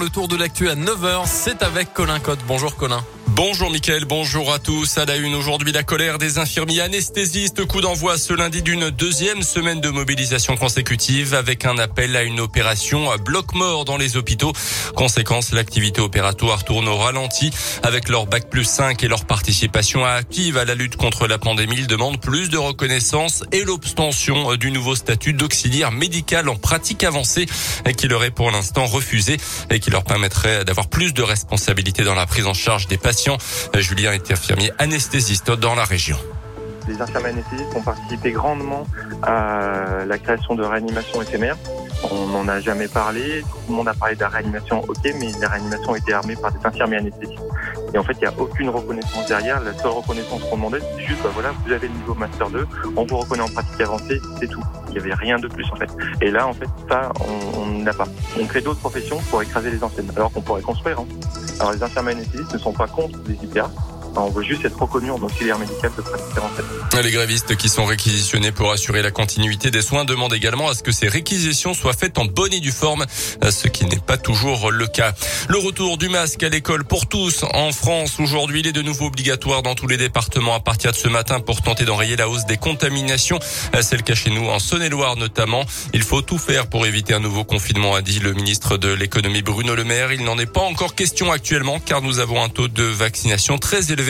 Le tour de l'actu à 9h, c'est avec Colin Cotte. Bonjour Colin. Bonjour Mickaël, bonjour à tous. À la une aujourd'hui, la colère des infirmiers anesthésistes. Coup d'envoi ce lundi d'une deuxième semaine de mobilisation consécutive avec un appel à une opération à bloc mort dans les hôpitaux. Conséquence, l'activité opératoire tourne au ralenti avec leur bac plus 5 et leur participation active à la lutte contre la pandémie. Ils demandent plus de reconnaissance et l'obtention du nouveau statut d'auxiliaire médical en pratique avancée qui leur est pour l'instant refusé et qui leur permettrait d'avoir plus de responsabilités dans la prise en charge des patients Julien est infirmier anesthésiste dans la région. Les infirmiers anesthésistes ont participé grandement à la création de réanimation éphémère. On n'en a jamais parlé. Tout le monde a parlé de la réanimation, ok, mais la réanimation était armée par des infirmiers anesthésistes. Et en fait, il n'y a aucune reconnaissance derrière. La seule reconnaissance qu'on demandait, c'est juste, bah voilà, vous avez le niveau Master 2, on vous reconnaît en pratique avancée, c'est tout. Il n'y avait rien de plus, en fait. Et là, en fait, ça, on n'a pas. On crée d'autres professions pour écraser les anciennes, alors qu'on pourrait construire. Hein. Alors les anesthésistes ne sont pas contre les IPA, on veut juste être reconnu en auxiliaire médical de pratique Les grévistes qui sont réquisitionnés pour assurer la continuité des soins demandent également à ce que ces réquisitions soient faites en bonne et due forme, ce qui n'est pas toujours le cas. Le retour du masque à l'école pour tous en France aujourd'hui, il est de nouveau obligatoire dans tous les départements à partir de ce matin pour tenter d'enrayer la hausse des contaminations. C'est le cas chez nous en Saône-et-Loire notamment. Il faut tout faire pour éviter un nouveau confinement, a dit le ministre de l'économie Bruno Le Maire. Il n'en est pas encore question actuellement car nous avons un taux de vaccination très élevé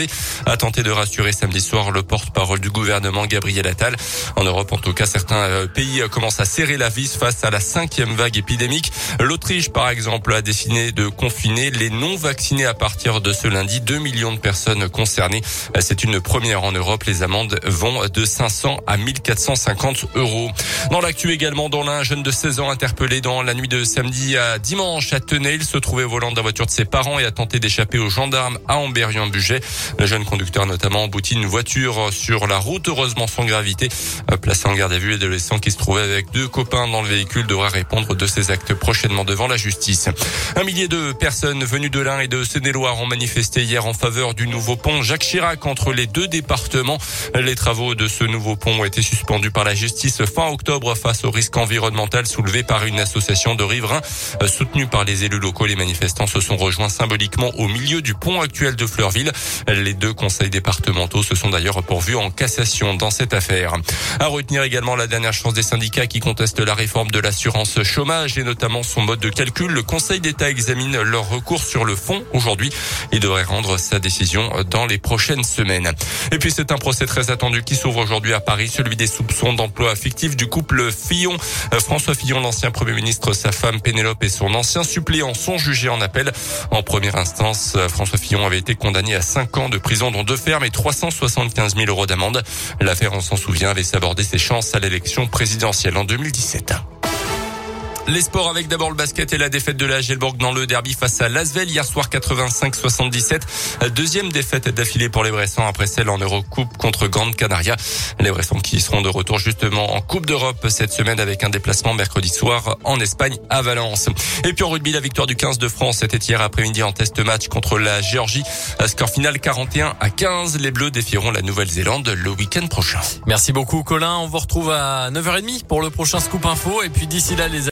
a tenté de rassurer samedi soir le porte-parole du gouvernement Gabriel Attal. En Europe, en tout cas, certains euh, pays commencent à serrer la vis face à la cinquième vague épidémique. L'Autriche, par exemple, a décidé de confiner les non-vaccinés à partir de ce lundi. 2 millions de personnes concernées. C'est une première en Europe. Les amendes vont de 500 à 1450 euros. Dans l'actu également, dans l'un, jeune de 16 ans interpellé dans la nuit de samedi à dimanche à Tenay. Il se trouvait au volant de la voiture de ses parents et a tenté d'échapper aux gendarmes à Amberieu-Bugey. Le jeune conducteur notamment emboutit une voiture sur la route, heureusement sans gravité. Euh, placé en garde à vue, l'adolescent qui se trouvait avec deux copains dans le véhicule devra répondre de ses actes prochainement devant la justice. Un millier de personnes venues de l'Ain et de Seine-et-Loire ont manifesté hier en faveur du nouveau pont Jacques Chirac entre les deux départements. Les travaux de ce nouveau pont ont été suspendus par la justice fin octobre face au risque environnemental soulevé par une association de riverains euh, soutenue par les élus locaux. Les manifestants se sont rejoints symboliquement au milieu du pont actuel de Fleurville. Les deux conseils départementaux se sont d'ailleurs pourvus en cassation dans cette affaire. À retenir également la dernière chance des syndicats qui contestent la réforme de l'assurance chômage et notamment son mode de calcul. Le Conseil d'État examine leur recours sur le fond aujourd'hui. Il devrait rendre sa décision dans les prochaines semaines. Et puis c'est un procès très attendu qui s'ouvre aujourd'hui à Paris, celui des soupçons d'emploi fictif du couple Fillon. François Fillon, l'ancien Premier ministre, sa femme Pénélope et son ancien suppléant sont jugés en appel. En première instance, François Fillon avait été condamné à 5 ans de prison dont deux fermes et 375 000 euros d'amende. L'affaire, on s'en souvient, avait sabordé ses chances à l'élection présidentielle en 2017. Les sports avec d'abord le basket et la défaite de la Gelborg dans le derby face à Lasvel hier soir 85-77. Deuxième défaite d'affilée pour les Bressans après celle en Eurocoupe contre Grande Canaria. Les Bressans qui seront de retour justement en Coupe d'Europe cette semaine avec un déplacement mercredi soir en Espagne à Valence. Et puis en rugby, la victoire du 15 de France c'était hier après-midi en test match contre la Géorgie. Score final 41 à 15. Les Bleus défieront la Nouvelle-Zélande le week-end prochain. Merci beaucoup Colin. On vous retrouve à 9h30 pour le prochain Scoop Info et puis d'ici là les